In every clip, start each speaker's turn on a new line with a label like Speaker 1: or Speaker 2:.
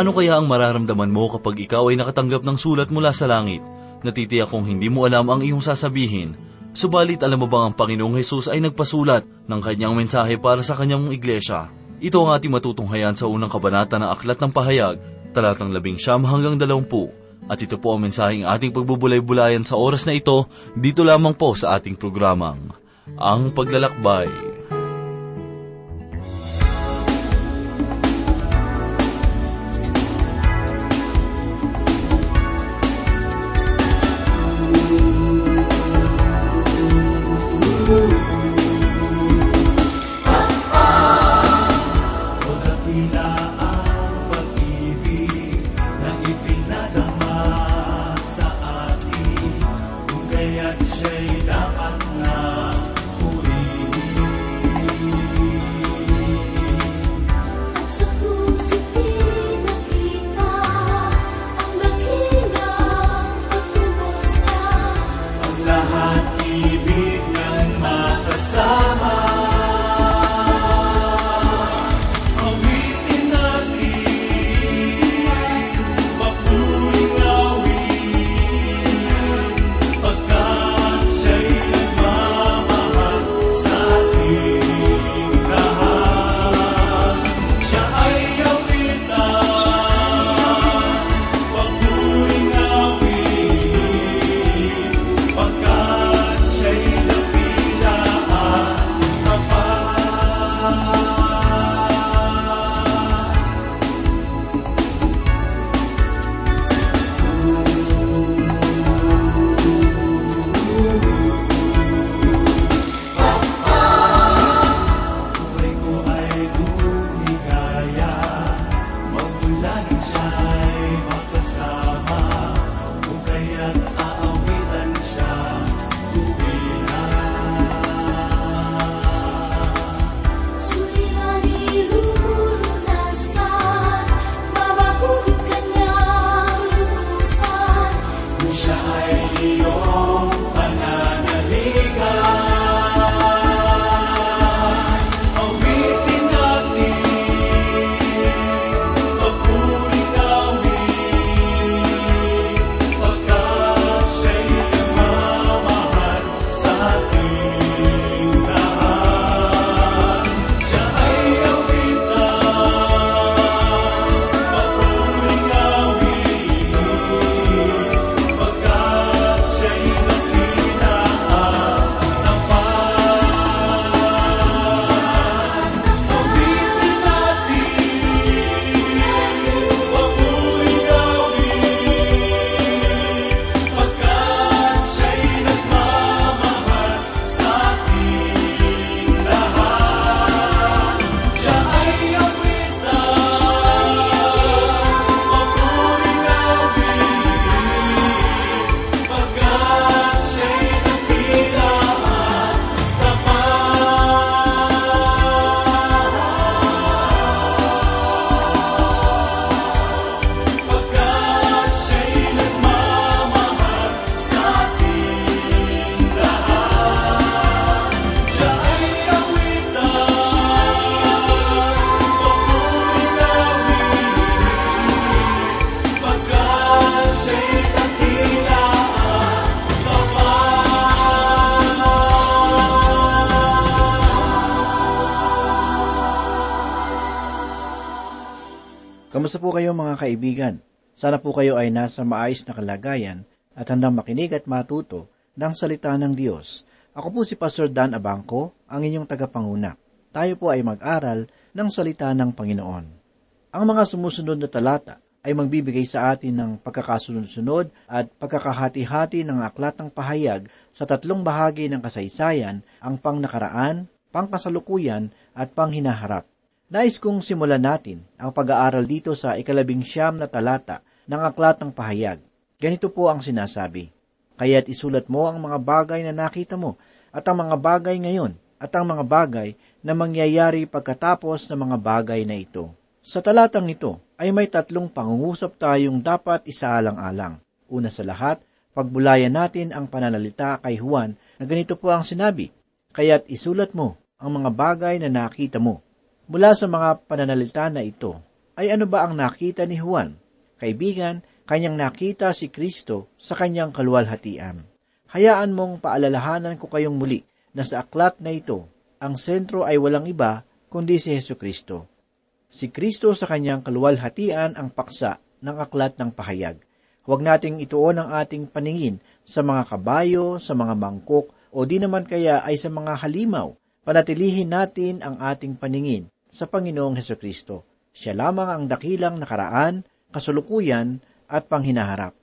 Speaker 1: Ano kaya ang mararamdaman mo kapag ikaw ay nakatanggap ng sulat mula sa langit? Natitiyak kung hindi mo alam ang iyong sasabihin. Subalit alam mo bang ang Panginoong Hesus ay nagpasulat ng kanyang mensahe para sa kanyang iglesia? Ito ang ating matutunghayan sa unang kabanata ng Aklat ng Pahayag, talatang labing siyam hanggang dalawampu. At ito po ang mensaheng ating pagbubulay-bulayan sa oras na ito, dito lamang po sa ating programang, Ang Paglalakbay.
Speaker 2: At
Speaker 3: Kamusta po kayo mga kaibigan? Sana po kayo ay nasa maayos na kalagayan at handang makinig at matuto ng salita ng Diyos. Ako po si Pastor Dan Abangco, ang inyong tagapanguna. Tayo po ay mag-aral ng salita ng Panginoon. Ang mga sumusunod na talata ay magbibigay sa atin ng pagkakasunod-sunod at pagkakahati-hati ng aklat ng pahayag sa tatlong bahagi ng kasaysayan, ang pangnakaraan, pangkasalukuyan at panghinaharap. Nais kong simulan natin ang pag-aaral dito sa ikalabing siyam na talata ng aklat ng pahayag. Ganito po ang sinasabi, Kaya't isulat mo ang mga bagay na nakita mo at ang mga bagay ngayon at ang mga bagay na mangyayari pagkatapos ng mga bagay na ito. Sa talatang ito ay may tatlong pangungusap tayong dapat isaalang-alang. Una sa lahat, pagbulayan natin ang pananalita kay Juan na ganito po ang sinabi, Kaya't isulat mo ang mga bagay na nakita mo. Mula sa mga pananalita na ito, ay ano ba ang nakita ni Juan? Kaibigan, kanyang nakita si Kristo sa kanyang kaluwalhatian. Hayaan mong paalalahanan ko kayong muli na sa aklat na ito, ang sentro ay walang iba kundi si Heso Kristo. Si Kristo sa kanyang kaluwalhatian ang paksa ng aklat ng pahayag. Huwag nating ituon ang ating paningin sa mga kabayo, sa mga mangkok, o di naman kaya ay sa mga halimaw. Panatilihin natin ang ating paningin sa Panginoong Heso Kristo. Siya lamang ang dakilang nakaraan, kasulukuyan, at panghinaharap.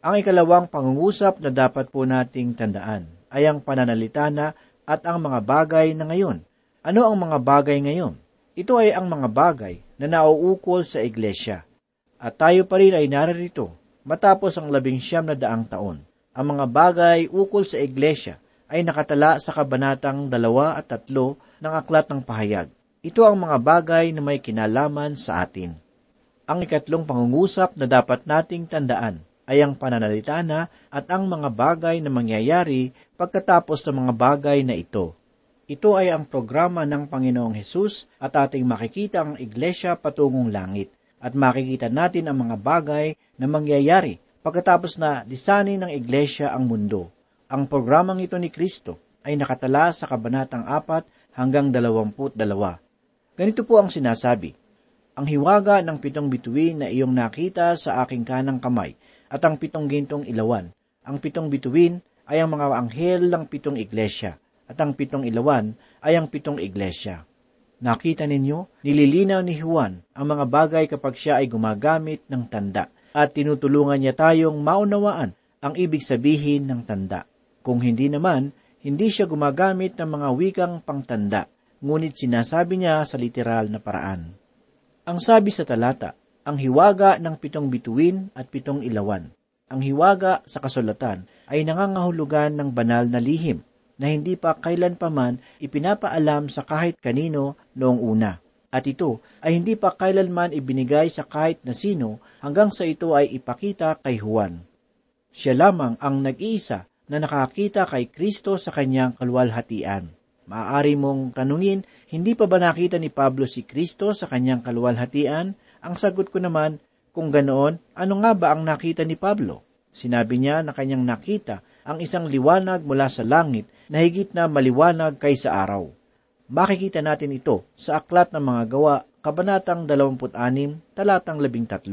Speaker 3: Ang ikalawang pangungusap na dapat po nating tandaan ay ang pananalita na at ang mga bagay na ngayon. Ano ang mga bagay ngayon? Ito ay ang mga bagay na nauukol sa iglesia. At tayo pa rin ay naririto matapos ang labing siyam na daang taon. Ang mga bagay ukol sa iglesia ay nakatala sa kabanatang dalawa at tatlo ng Aklat ng Pahayag. Ito ang mga bagay na may kinalaman sa atin. Ang ikatlong pangungusap na dapat nating tandaan ay ang pananalita na at ang mga bagay na mangyayari pagkatapos ng mga bagay na ito. Ito ay ang programa ng Panginoong Hesus at ating makikita ang iglesia patungong langit at makikita natin ang mga bagay na mangyayari pagkatapos na lisanin ng iglesia ang mundo. Ang programang ito ni Kristo ay nakatala sa kabanatang 4 hanggang 22. Ganito po ang sinasabi, Ang hiwaga ng pitong bituin na iyong nakita sa aking kanang kamay at ang pitong gintong ilawan. Ang pitong bituin ay ang mga anghel ng pitong iglesia at ang pitong ilawan ay ang pitong iglesia. Nakita ninyo, nililinaw ni Juan ang mga bagay kapag siya ay gumagamit ng tanda at tinutulungan niya tayong maunawaan ang ibig sabihin ng tanda. Kung hindi naman, hindi siya gumagamit ng mga wikang pangtanda, ngunit sinasabi niya sa literal na paraan. Ang sabi sa talata, ang hiwaga ng pitong bituin at pitong ilawan. Ang hiwaga sa kasulatan ay nangangahulugan ng banal na lihim na hindi pa kailan paman ipinapaalam sa kahit kanino noong una. At ito ay hindi pa kailanman ibinigay sa kahit na sino hanggang sa ito ay ipakita kay Juan. Siya lamang ang nag-iisa na nakakita kay Kristo sa kanyang kalwalhatian. Maaari mong tanungin, hindi pa ba nakita ni Pablo si Kristo sa kanyang kalwalhatian? Ang sagot ko naman, kung ganoon, ano nga ba ang nakita ni Pablo? Sinabi niya na kanyang nakita ang isang liwanag mula sa langit na higit na maliwanag kaysa araw. Makikita natin ito sa Aklat ng Mga Gawa, Kabanatang 26, Talatang 13.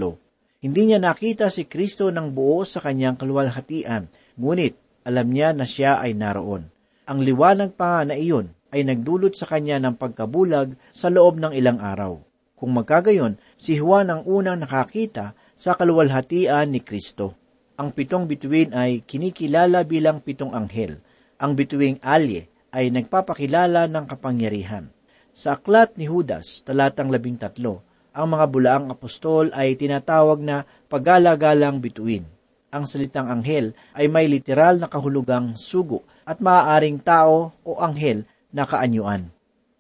Speaker 3: Hindi niya nakita si Kristo ng buo sa kanyang kaluwalhatian, ngunit alam niya na siya ay naroon. Ang liwanag pa na iyon ay nagdulot sa kanya ng pagkabulag sa loob ng ilang araw. Kung magkagayon, si Juan ang unang nakakita sa kaluwalhatian ni Kristo. Ang pitong bituin ay kinikilala bilang pitong anghel. Ang bituing alye ay nagpapakilala ng kapangyarihan. Sa aklat ni Judas, talatang labing tatlo, ang mga bulaang apostol ay tinatawag na pagalagalang bituin. Ang salitang anghel ay may literal na kahulugang sugo at maaaring tao o anghel na kaanyuan.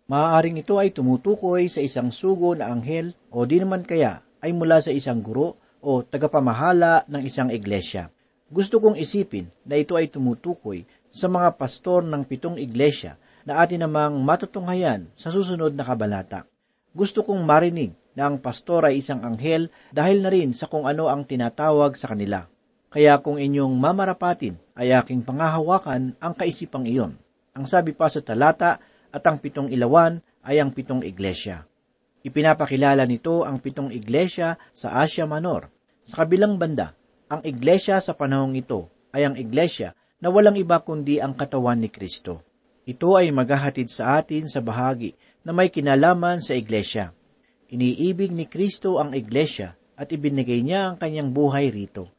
Speaker 3: Maaaring ito ay tumutukoy sa isang sugo na anghel o di naman kaya ay mula sa isang guro o tagapamahala ng isang iglesia. Gusto kong isipin na ito ay tumutukoy sa mga pastor ng pitong iglesia na atin namang matutunghayan sa susunod na kabanata. Gusto kong marinig na ang pastor ay isang anghel dahil na rin sa kung ano ang tinatawag sa kanila. Kaya kung inyong mamarapatin ay aking pangahawakan ang kaisipang iyon. Ang sabi pa sa talata at ang pitong ilawan ay ang pitong iglesia. Ipinapakilala nito ang pitong iglesia sa Asia Minor. Sa kabilang banda, ang iglesia sa panahong ito ay ang iglesia na walang iba kundi ang katawan ni Kristo. Ito ay maghahatid sa atin sa bahagi na may kinalaman sa iglesia. Iniibig ni Kristo ang iglesia at ibinigay niya ang kanyang buhay rito.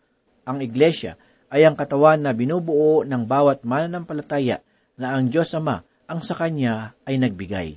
Speaker 3: Ang iglesia ay ang katawan na binubuo ng bawat mananampalataya na ang Diyos Ama ang sa kanya ay nagbigay.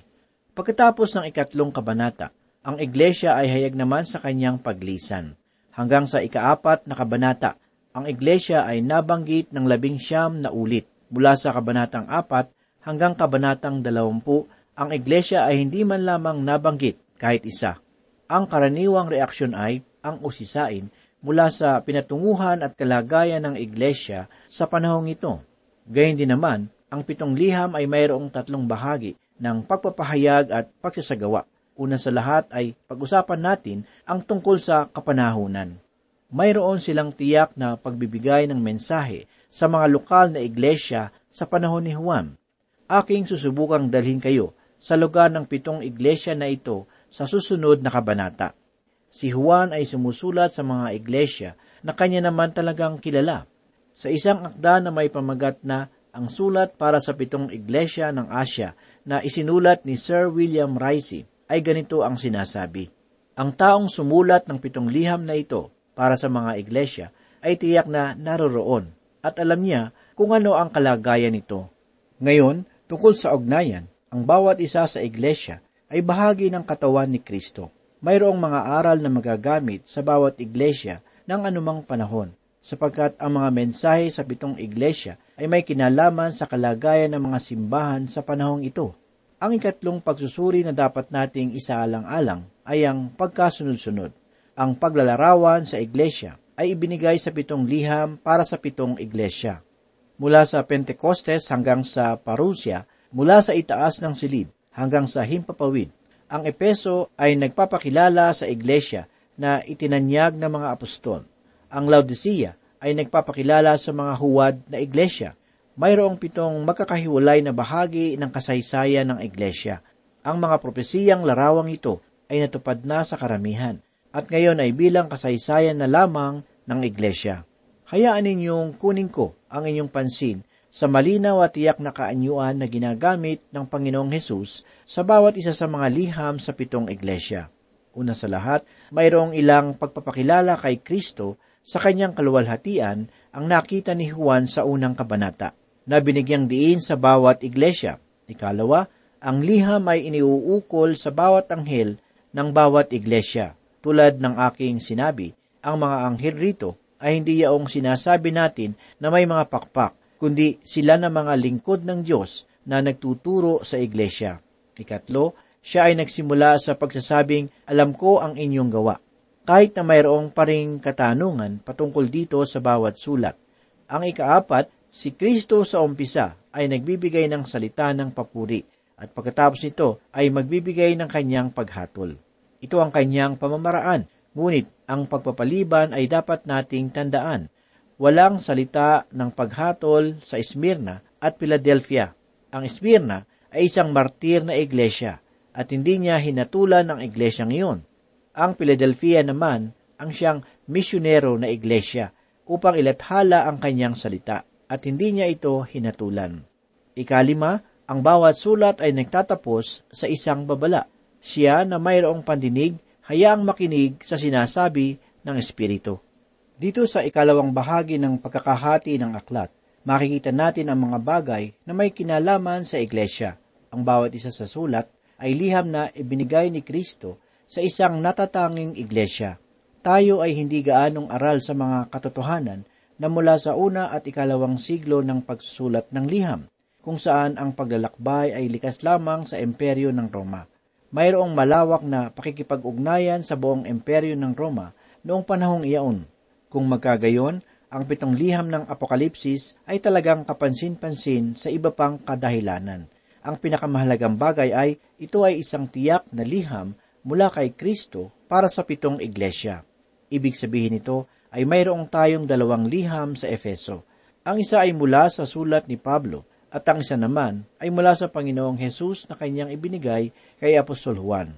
Speaker 3: Pagkatapos ng ikatlong kabanata, ang iglesia ay hayag naman sa kanyang paglisan. Hanggang sa ikaapat na kabanata, ang iglesia ay nabanggit ng labing siyam na ulit. Mula sa kabanatang apat hanggang kabanatang dalawampu, ang iglesia ay hindi man lamang nabanggit kahit isa. Ang karaniwang reaksyon ay ang usisain mula sa pinatunguhan at kalagayan ng iglesia sa panahong ito. Gayun din naman, ang pitong liham ay mayroong tatlong bahagi ng pagpapahayag at pagsasagawa. Una sa lahat ay pag-usapan natin ang tungkol sa kapanahunan. Mayroon silang tiyak na pagbibigay ng mensahe sa mga lokal na iglesia sa panahon ni Juan. Aking susubukang dalhin kayo sa lugar ng pitong iglesia na ito sa susunod na kabanata. Si Juan ay sumusulat sa mga iglesia na kanya naman talagang kilala. Sa isang akda na may pamagat na ang sulat para sa pitong iglesia ng Asya na isinulat ni Sir William Ricey ay ganito ang sinasabi. Ang taong sumulat ng pitong liham na ito para sa mga iglesia ay tiyak na naroroon at alam niya kung ano ang kalagayan nito. Ngayon, tungkol sa ugnayan, ang bawat isa sa iglesia ay bahagi ng katawan ni Kristo. Mayroong mga aral na magagamit sa bawat iglesia ng anumang panahon, sapagkat ang mga mensahe sa pitong iglesia ay may kinalaman sa kalagayan ng mga simbahan sa panahong ito. Ang ikatlong pagsusuri na dapat nating isaalang-alang ay ang pagkasunod-sunod. Ang paglalarawan sa iglesia ay ibinigay sa pitong liham para sa pitong iglesia. Mula sa Pentecostes hanggang sa Parousia, mula sa itaas ng silid hanggang sa himpapawid, ang Epeso ay nagpapakilala sa iglesia na itinanyag ng mga apostol. Ang Laodicea ay nagpapakilala sa mga huwad na iglesia. Mayroong pitong magkakahiwalay na bahagi ng kasaysayan ng iglesia. Ang mga propesiyang larawang ito ay natupad na sa karamihan at ngayon ay bilang kasaysayan na lamang ng iglesia. Hayaan ninyong kunin ko ang inyong pansin sa malinaw at tiyak na kaanyuan na ginagamit ng Panginoong Hesus sa bawat isa sa mga liham sa pitong iglesia. Una sa lahat, mayroong ilang pagpapakilala kay Kristo sa kanyang kaluwalhatian ang nakita ni Juan sa unang kabanata, na binigyang diin sa bawat iglesia. Ikalawa, ang liham ay iniuukol sa bawat anghel ng bawat iglesia. Tulad ng aking sinabi, ang mga anghel rito ay hindi yaong sinasabi natin na may mga pakpak, kundi sila na mga lingkod ng Diyos na nagtuturo sa iglesia. Ikatlo, siya ay nagsimula sa pagsasabing, alam ko ang inyong gawa. Kahit na mayroong paring katanungan patungkol dito sa bawat sulat. Ang ikaapat, si Kristo sa umpisa ay nagbibigay ng salita ng papuri at pagkatapos nito ay magbibigay ng kanyang paghatol. Ito ang kanyang pamamaraan, ngunit ang pagpapaliban ay dapat nating tandaan walang salita ng paghatol sa Smyrna at Philadelphia. Ang Smyrna ay isang martir na iglesia at hindi niya hinatulan ang iglesyang iyon. Ang Philadelphia naman ang siyang misyonero na iglesia upang ilathala ang kanyang salita at hindi niya ito hinatulan. Ikalima, ang bawat sulat ay nagtatapos sa isang babala. Siya na mayroong pandinig, hayaang makinig sa sinasabi ng Espiritu. Dito sa ikalawang bahagi ng pagkakahati ng aklat, makikita natin ang mga bagay na may kinalaman sa iglesia. Ang bawat isa sa sulat ay liham na ibinigay ni Kristo sa isang natatanging iglesia. Tayo ay hindi gaanong aral sa mga katotohanan na mula sa una at ikalawang siglo ng pagsusulat ng liham, kung saan ang paglalakbay ay likas lamang sa emperyo ng Roma. Mayroong malawak na pakikipag-ugnayan sa buong emperyo ng Roma noong panahong iyaon. Kung magkagayon, ang pitong liham ng Apokalipsis ay talagang kapansin-pansin sa iba pang kadahilanan. Ang pinakamahalagang bagay ay ito ay isang tiyak na liham mula kay Kristo para sa pitong iglesia. Ibig sabihin nito ay mayroong tayong dalawang liham sa Efeso. Ang isa ay mula sa sulat ni Pablo at ang isa naman ay mula sa Panginoong Hesus na kanyang ibinigay kay Apostol Juan.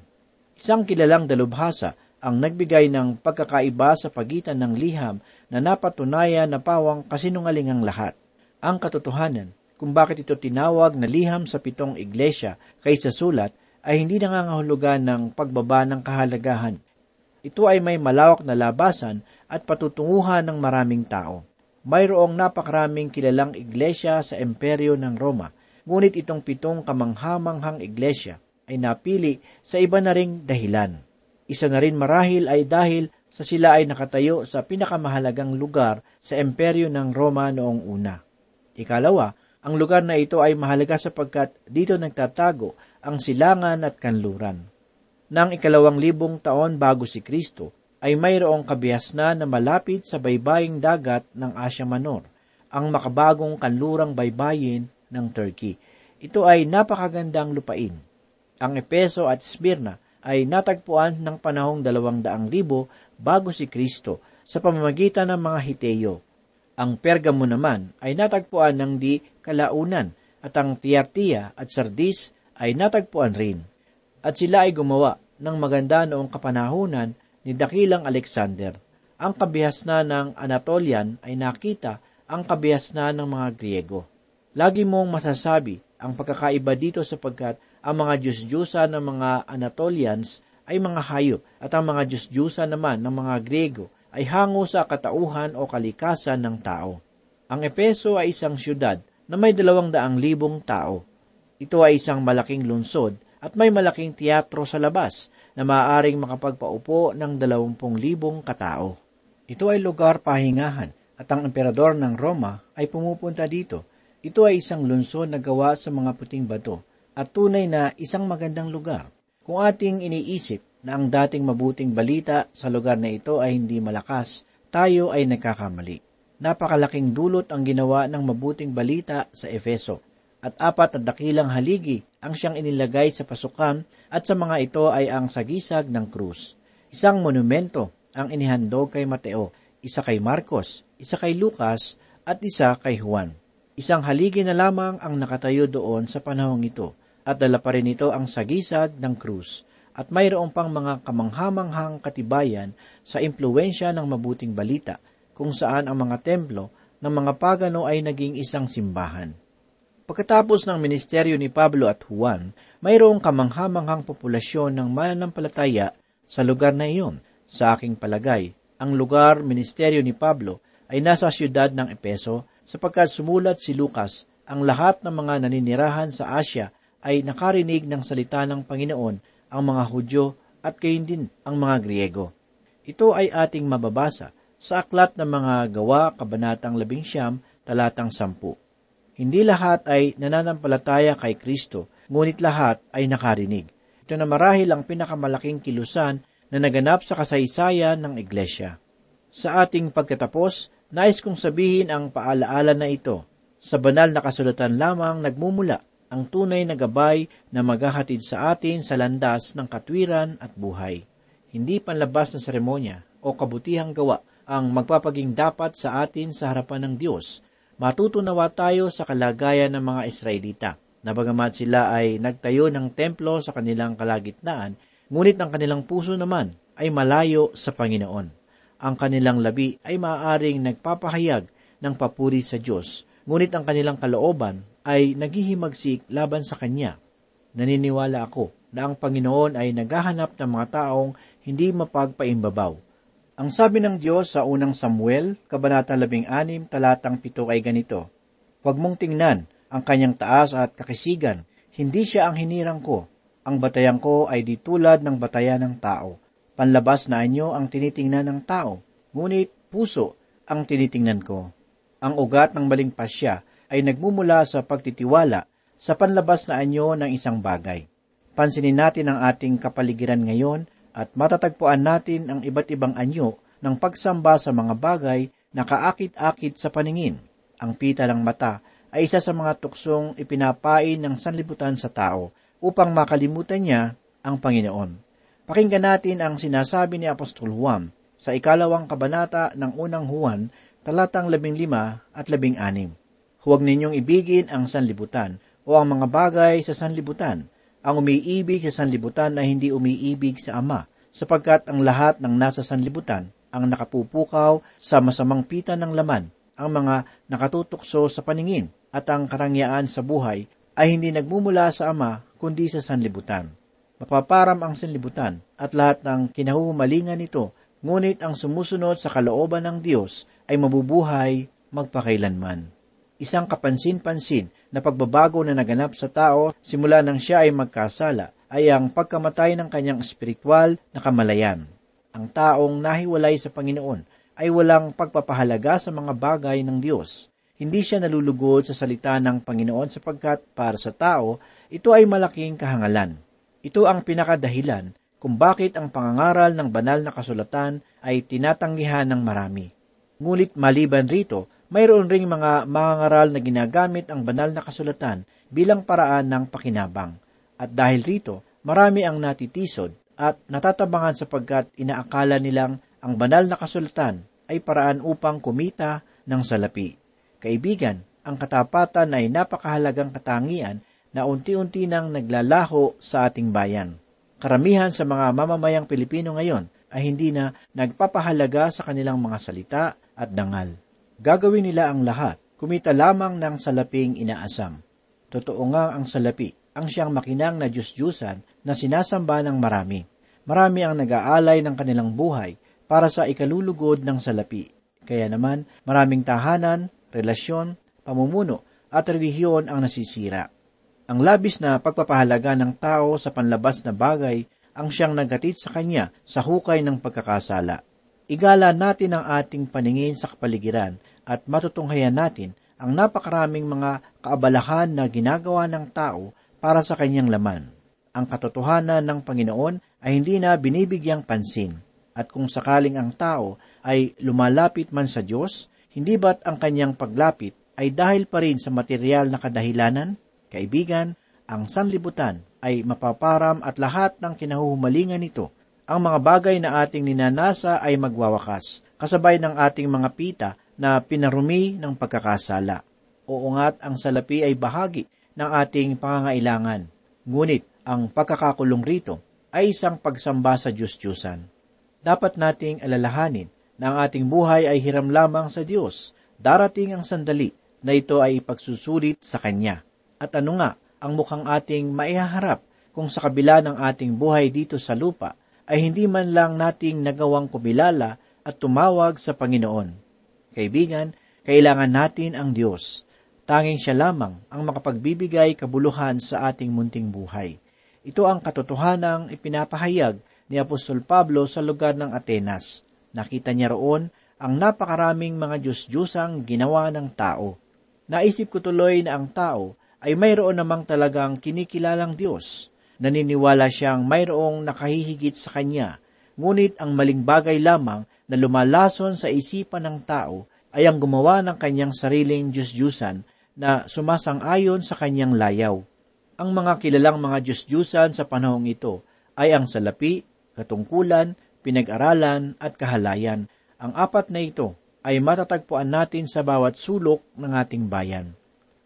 Speaker 3: Isang kilalang dalubhasa ang nagbigay ng pagkakaiba sa pagitan ng liham na napatunayan na pawang kasinungalingang lahat. Ang katotohanan kung bakit ito tinawag na liham sa pitong iglesia kaysa sulat ay hindi nangangahulugan ng pagbaba ng kahalagahan. Ito ay may malawak na labasan at patutunguhan ng maraming tao. Mayroong napakaraming kilalang iglesia sa imperyo ng Roma, ngunit itong pitong kamanghamanghang iglesia ay napili sa iba na ring dahilan. Isa na rin marahil ay dahil sa sila ay nakatayo sa pinakamahalagang lugar sa imperyo ng Roma noong una. Ikalawa, ang lugar na ito ay mahalaga sapagkat dito nagtatago ang silangan at kanluran. Nang ikalawang libong taon bago si Kristo, ay mayroong kabihasna na malapit sa baybaying dagat ng Asya Manor, ang makabagong kanlurang baybayin ng Turkey. Ito ay napakagandang lupain. Ang Epeso at Smyrna ay natagpuan ng panahong dalawang daang libo bago si Kristo sa pamamagitan ng mga Hiteyo. Ang Pergamo naman ay natagpuan ng di kalaunan at ang Tiartia at Sardis ay natagpuan rin. At sila ay gumawa ng maganda noong kapanahunan ni Dakilang Alexander. Ang kabihasnan ng Anatolian ay nakita ang kabihasnan ng mga Griego. Lagi mong masasabi ang pagkakaiba dito sapagkat ang mga Diyos-Diyosa ng mga Anatolians ay mga hayop at ang mga Diyos-Diyosa naman ng mga Griego ay hango sa katauhan o kalikasan ng tao. Ang Epeso ay isang syudad na may dalawang daang libong tao. Ito ay isang malaking lunsod at may malaking teatro sa labas na maaaring makapagpaupo ng dalawampung libong katao. Ito ay lugar pahingahan at ang emperador ng Roma ay pumupunta dito. Ito ay isang lunsod na gawa sa mga puting bato at tunay na isang magandang lugar. Kung ating iniisip na ang dating mabuting balita sa lugar na ito ay hindi malakas, tayo ay nagkakamali. Napakalaking dulot ang ginawa ng mabuting balita sa Efeso at apat na dakilang haligi ang siyang inilagay sa pasukan at sa mga ito ay ang sagisag ng krus. Isang monumento ang inihandog kay Mateo, isa kay Marcos, isa kay Lucas at isa kay Juan. Isang haligi na lamang ang nakatayo doon sa panahong ito at dala pa rin ito ang sagisag ng krus at mayroon pang mga kamanghamanghang katibayan sa impluensya ng mabuting balita kung saan ang mga templo ng mga pagano ay naging isang simbahan. Pagkatapos ng ministeryo ni Pablo at Juan, mayroong kamanghamanghang populasyon ng mananampalataya sa lugar na iyon. Sa aking palagay, ang lugar ministeryo ni Pablo ay nasa siyudad ng Epeso sapagkat sumulat si Lucas ang lahat ng mga naninirahan sa Asya ay nakarinig ng salita ng Panginoon ang mga Hudyo at gayon din ang mga Griego. Ito ay ating mababasa sa aklat ng mga gawa, kabanatang 11, talatang 10. Hindi lahat ay nananampalataya kay Kristo, ngunit lahat ay nakarinig. Ito na marahil ang pinakamalaking kilusan na naganap sa kasaysayan ng Iglesia. Sa ating pagkatapos, nais kong sabihin ang paalaala na ito. Sa banal na kasulatan lamang nagmumula ang tunay na gabay na maghahatid sa atin sa landas ng katwiran at buhay. Hindi panlabas na seremonya o kabutihang gawa ang magpapaging dapat sa atin sa harapan ng Diyos. Matutunawa tayo sa kalagayan ng mga Israelita, na bagamat sila ay nagtayo ng templo sa kanilang kalagitnaan, ngunit ang kanilang puso naman ay malayo sa Panginoon. Ang kanilang labi ay maaaring nagpapahayag ng papuri sa Diyos, ngunit ang kanilang kalooban ay naghihimagsik laban sa Kanya. Naniniwala ako na ang Panginoon ay naghahanap ng mga taong hindi mapagpaimbabaw. Ang sabi ng Diyos sa unang Samuel, Kabanata 16, talatang 7 ay ganito, Huwag mong tingnan ang kanyang taas at kakisigan, hindi siya ang hinirang ko. Ang batayan ko ay di tulad ng batayan ng tao. Panlabas na anyo ang tinitingnan ng tao, ngunit puso ang tinitingnan ko. Ang ugat ng maling pasya ay nagmumula sa pagtitiwala sa panlabas na anyo ng isang bagay. Pansinin natin ang ating kapaligiran ngayon at matatagpuan natin ang iba't ibang anyo ng pagsamba sa mga bagay na kaakit-akit sa paningin. Ang pita ng mata ay isa sa mga tuksong ipinapain ng sanlibutan sa tao upang makalimutan niya ang Panginoon. Pakinggan natin ang sinasabi ni Apostol Juan sa ikalawang kabanata ng unang Juan, talatang labing lima at labing anim. Huwag ninyong ibigin ang sanlibutan o ang mga bagay sa sanlibutan. Ang umiibig sa sanlibutan ay hindi umiibig sa Ama, sapagkat ang lahat ng nasa sanlibutan ang nakapupukaw sa masamang pita ng laman, ang mga nakatutukso sa paningin at ang karangyaan sa buhay ay hindi nagmumula sa Ama kundi sa sanlibutan. Mapaparam ang sanlibutan at lahat ng kinahumalingan nito, ngunit ang sumusunod sa kalooban ng Diyos ay mabubuhay magpakailanman isang kapansin-pansin na pagbabago na naganap sa tao simula nang siya ay magkasala ay ang pagkamatay ng kanyang espiritual na kamalayan. Ang taong nahiwalay sa Panginoon ay walang pagpapahalaga sa mga bagay ng Diyos. Hindi siya nalulugod sa salita ng Panginoon sapagkat para sa tao, ito ay malaking kahangalan. Ito ang pinakadahilan kung bakit ang pangangaral ng banal na kasulatan ay tinatanggihan ng marami. Ngunit maliban rito, mayroon ring mga mangangaral na ginagamit ang banal na kasulatan bilang paraan ng pakinabang. At dahil rito, marami ang natitisod at natatabangan sapagkat inaakala nilang ang banal na kasulatan ay paraan upang kumita ng salapi. Kaibigan, ang katapatan ay napakahalagang katangian na unti-unti nang naglalaho sa ating bayan. Karamihan sa mga mamamayang Pilipino ngayon ay hindi na nagpapahalaga sa kanilang mga salita at dangal. Gagawin nila ang lahat, kumita lamang ng salaping inaasam. Totoo nga ang salapi, ang siyang makinang na Diyos-Diyusan na sinasamba ng marami. Marami ang nag-aalay ng kanilang buhay para sa ikalulugod ng salapi. Kaya naman, maraming tahanan, relasyon, pamumuno at relihiyon ang nasisira. Ang labis na pagpapahalaga ng tao sa panlabas na bagay ang siyang naghatid sa kanya sa hukay ng pagkakasala. Igala natin ang ating paningin sa kapaligiran at matutunghayan natin ang napakaraming mga kaabalahan na ginagawa ng tao para sa kanyang laman. Ang katotohanan ng Panginoon ay hindi na binibigyang pansin. At kung sakaling ang tao ay lumalapit man sa Diyos, hindi ba't ang kanyang paglapit ay dahil pa rin sa material na kadahilanan? Kaibigan, ang sanlibutan ay mapaparam at lahat ng kinahuhumalingan nito. Ang mga bagay na ating ninanasa ay magwawakas, kasabay ng ating mga pita na pinarumi ng pagkakasala. Oo nga't ang salapi ay bahagi ng ating pangangailangan. Ngunit ang pagkakakulong rito ay isang pagsamba sa Diyos-Diyusan. Dapat nating alalahanin na ang ating buhay ay hiram lamang sa Diyos. Darating ang sandali na ito ay pagsusulit sa Kanya. At ano nga ang mukhang ating maihaharap kung sa kabila ng ating buhay dito sa lupa ay hindi man lang nating nagawang kumilala at tumawag sa Panginoon. Kaibigan, kailangan natin ang Diyos. Tanging siya lamang ang makapagbibigay kabuluhan sa ating munting buhay. Ito ang katotohanang ipinapahayag ni Apostol Pablo sa lugar ng Atenas. Nakita niya roon ang napakaraming mga Diyos-Diyosang ginawa ng tao. Naisip ko tuloy na ang tao ay mayroon namang talagang kinikilalang Diyos. Naniniwala siyang mayroong nakahihigit sa Kanya, ngunit ang maling bagay lamang na lumalason sa isipan ng tao ay ang gumawa ng kanyang sariling Diyos-Diyusan na sumasang-ayon sa kanyang layaw. Ang mga kilalang mga Diyos-Diyusan sa panahong ito ay ang salapi, katungkulan, pinag-aralan at kahalayan. Ang apat na ito ay matatagpuan natin sa bawat sulok ng ating bayan.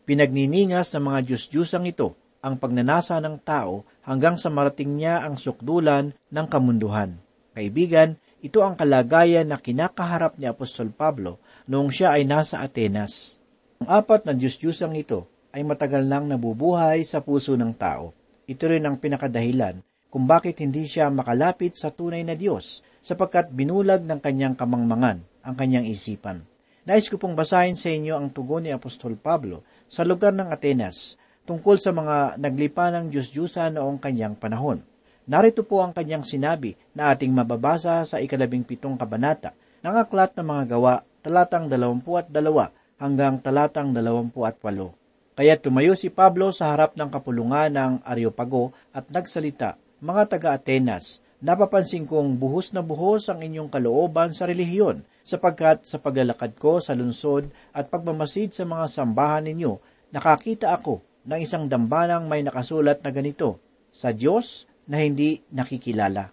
Speaker 3: Pinagniningas ng mga Diyos-Diyusang ito ang pagnanasa ng tao hanggang sa marating niya ang sukdulan ng kamunduhan. Kaibigan, ito ang kalagayan na kinakaharap ni Apostol Pablo noong siya ay nasa Atenas. Ang apat na Diyos-Diyusang ito ay matagal nang nabubuhay sa puso ng tao. Ito rin ang pinakadahilan kung bakit hindi siya makalapit sa tunay na Diyos sapagkat binulag ng kanyang kamangmangan ang kanyang isipan. Nais ko pong basahin sa inyo ang tugon ni Apostol Pablo sa lugar ng Atenas tungkol sa mga naglipa ng Diyos-Diyusa noong kanyang panahon. Narito po ang kanyang sinabi na ating mababasa sa ikalabing pitong kabanata ng aklat ng mga gawa, talatang dalawampu at dalawa hanggang talatang dalawampu at walo. Kaya tumayo si Pablo sa harap ng kapulungan ng Areopago at nagsalita, Mga taga-Atenas, napapansin kong buhos na buhos ang inyong kalooban sa relihiyon, sapagkat sa paglalakad ko sa lungsod at pagmamasid sa mga sambahan ninyo, nakakita ako ng isang dambanang may nakasulat na ganito, Sa Diyos na hindi nakikilala.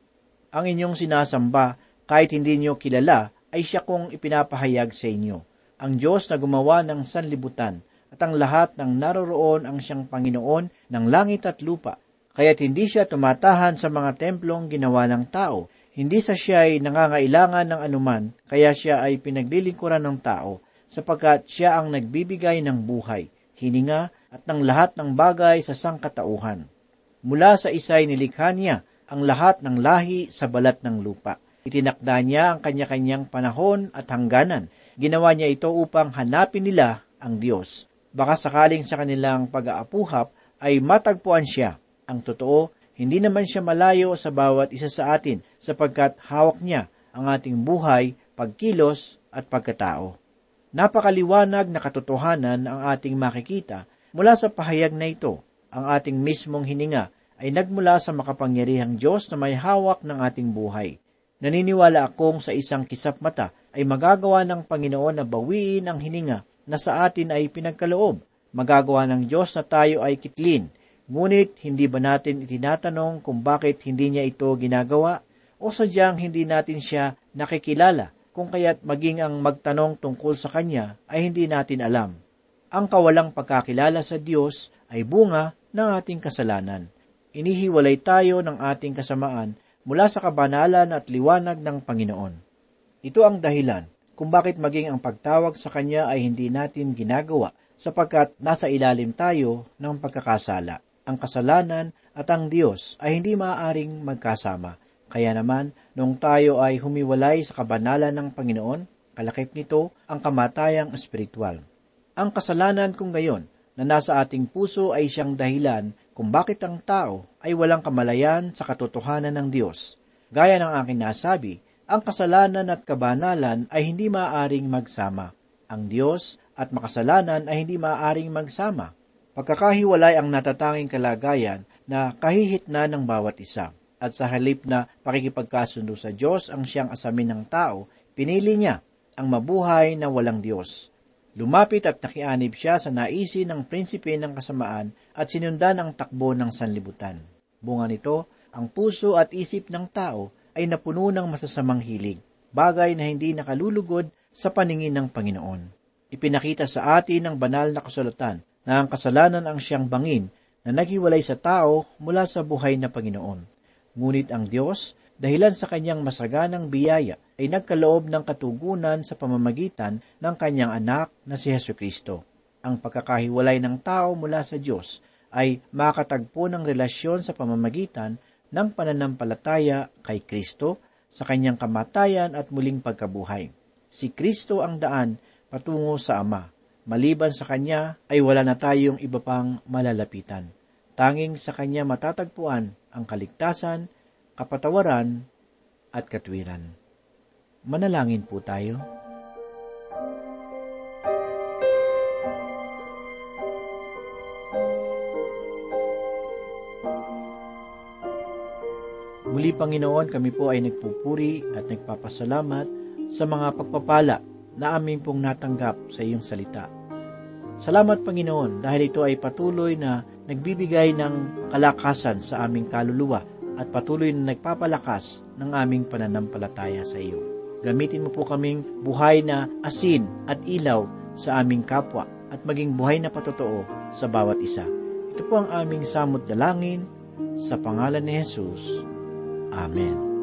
Speaker 3: Ang inyong sinasamba, kahit hindi niyo kilala, ay siya kong ipinapahayag sa inyo. Ang Diyos na gumawa ng sanlibutan at ang lahat ng naroroon ang siyang Panginoon ng langit at lupa. Kaya't hindi siya tumatahan sa mga templong ginawa ng tao. Hindi sa siya ay nangangailangan ng anuman, kaya siya ay pinaglilingkuran ng tao, sapagkat siya ang nagbibigay ng buhay, hininga at ng lahat ng bagay sa sangkatauhan. Mula sa isay nilikha niya ang lahat ng lahi sa balat ng lupa. Itinakda niya ang kanya-kanyang panahon at hangganan. Ginawa niya ito upang hanapin nila ang Diyos. Baka sakaling sa kanilang pag-aapuhap ay matagpuan siya. Ang totoo, hindi naman siya malayo sa bawat isa sa atin sapagkat hawak niya ang ating buhay, pagkilos at pagkatao. Napakaliwanag na katotohanan ang ating makikita mula sa pahayag na ito. Ang ating mismong hininga ay nagmula sa makapangyarihang Diyos na may hawak ng ating buhay. Naniniwala akong sa isang kisap mata ay magagawa ng Panginoon na bawiin ang hininga na sa atin ay pinagkaloob. Magagawa ng Diyos na tayo ay kitlin, Ngunit hindi ba natin itinatanong kung bakit hindi niya ito ginagawa o sadyang hindi natin siya nakikilala kung kaya't maging ang magtanong tungkol sa Kanya ay hindi natin alam. Ang kawalang pagkakilala sa Diyos ay bunga ng ating kasalanan. Inihiwalay tayo ng ating kasamaan mula sa kabanalan at liwanag ng Panginoon. Ito ang dahilan kung bakit maging ang pagtawag sa Kanya ay hindi natin ginagawa sapagkat nasa ilalim tayo ng pagkakasala. Ang kasalanan at ang Diyos ay hindi maaaring magkasama. Kaya naman, nung tayo ay humiwalay sa kabanalan ng Panginoon, kalakip nito ang kamatayang espiritual. Ang kasalanan kung gayon na nasa ating puso ay siyang dahilan kung bakit ang tao ay walang kamalayan sa katotohanan ng Diyos. Gaya ng aking nasabi, ang kasalanan at kabanalan ay hindi maaaring magsama. Ang Diyos at makasalanan ay hindi maaaring magsama. Pagkakahiwalay ang natatanging kalagayan na kahihitna ng bawat isa. At sa halip na pakikipagkasundo sa Diyos ang siyang asamin ng tao, pinili niya ang mabuhay na walang Diyos. Lumapit at nakianib siya sa naisin ng prinsipe ng kasamaan at sinundan ang takbo ng sanlibutan. Bunga nito, ang puso at isip ng tao ay napuno ng masasamang hilig, bagay na hindi nakalulugod sa paningin ng Panginoon. Ipinakita sa atin ng banal na kasulatan na ang kasalanan ang siyang bangin na naghiwalay sa tao mula sa buhay na Panginoon. Ngunit ang Diyos, dahilan sa kanyang masaganang biyaya, ay nagkaloob ng katugunan sa pamamagitan ng kanyang anak na si Heso Kristo. Ang pagkakahiwalay ng tao mula sa Diyos ay makatagpo ng relasyon sa pamamagitan ng pananampalataya kay Kristo sa kanyang kamatayan at muling pagkabuhay. Si Kristo ang daan patungo sa Ama Maliban sa Kanya ay wala na tayong iba pang malalapitan. Tanging sa Kanya matatagpuan ang kaligtasan, kapatawaran, at katwiran. Manalangin po tayo. Muli Panginoon, kami po ay nagpupuri at nagpapasalamat sa mga pagpapala na aming pong natanggap sa iyong salita. Salamat Panginoon dahil ito ay patuloy na nagbibigay ng kalakasan sa aming kaluluwa at patuloy na nagpapalakas ng aming pananampalataya sa iyo. Gamitin mo po kaming buhay na asin at ilaw sa aming kapwa at maging buhay na patotoo sa bawat isa. Ito po ang aming samot dalangin sa pangalan ni Jesus. Amen.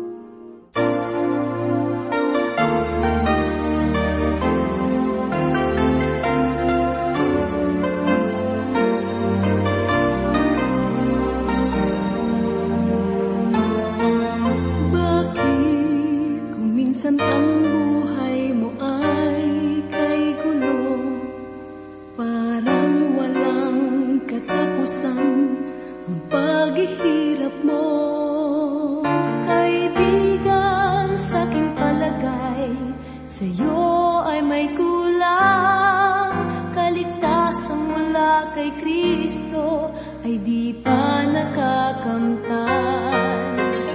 Speaker 4: Kay Kristo ay di pa nakakamtan.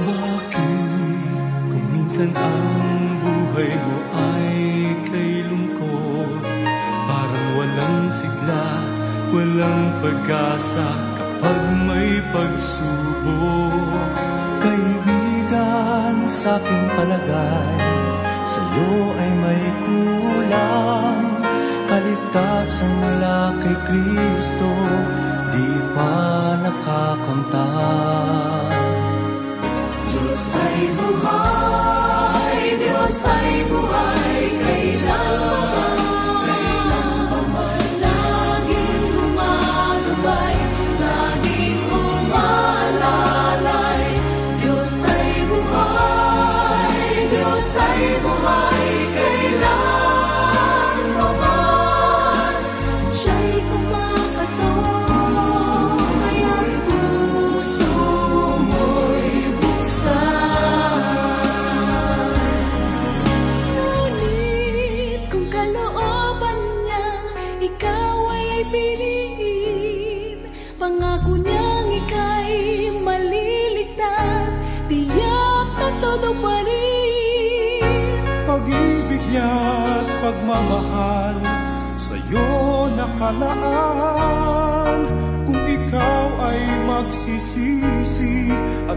Speaker 2: Bakit? Kung minsan ang buhay mo ay kay lungkot Parang walang sigla, walang pag-asa kapag may pagsubok. Kaibigan sa aking palagay, sa'yo ay may kulang Kaligtasan mula kay Kristo, di pa nakakamtan
Speaker 4: Diyos ay buhay, Diyos ay buhay, kailanman,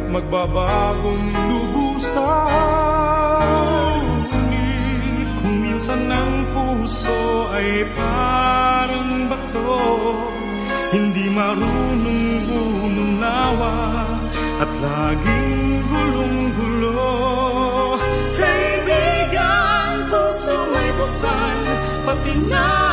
Speaker 2: magbabagong lubusan. Ngunit kung minsan ang puso ay parang bato, hindi marunong umunawa at laging gulong-gulo. Kaibigan, puso may buksan, pati na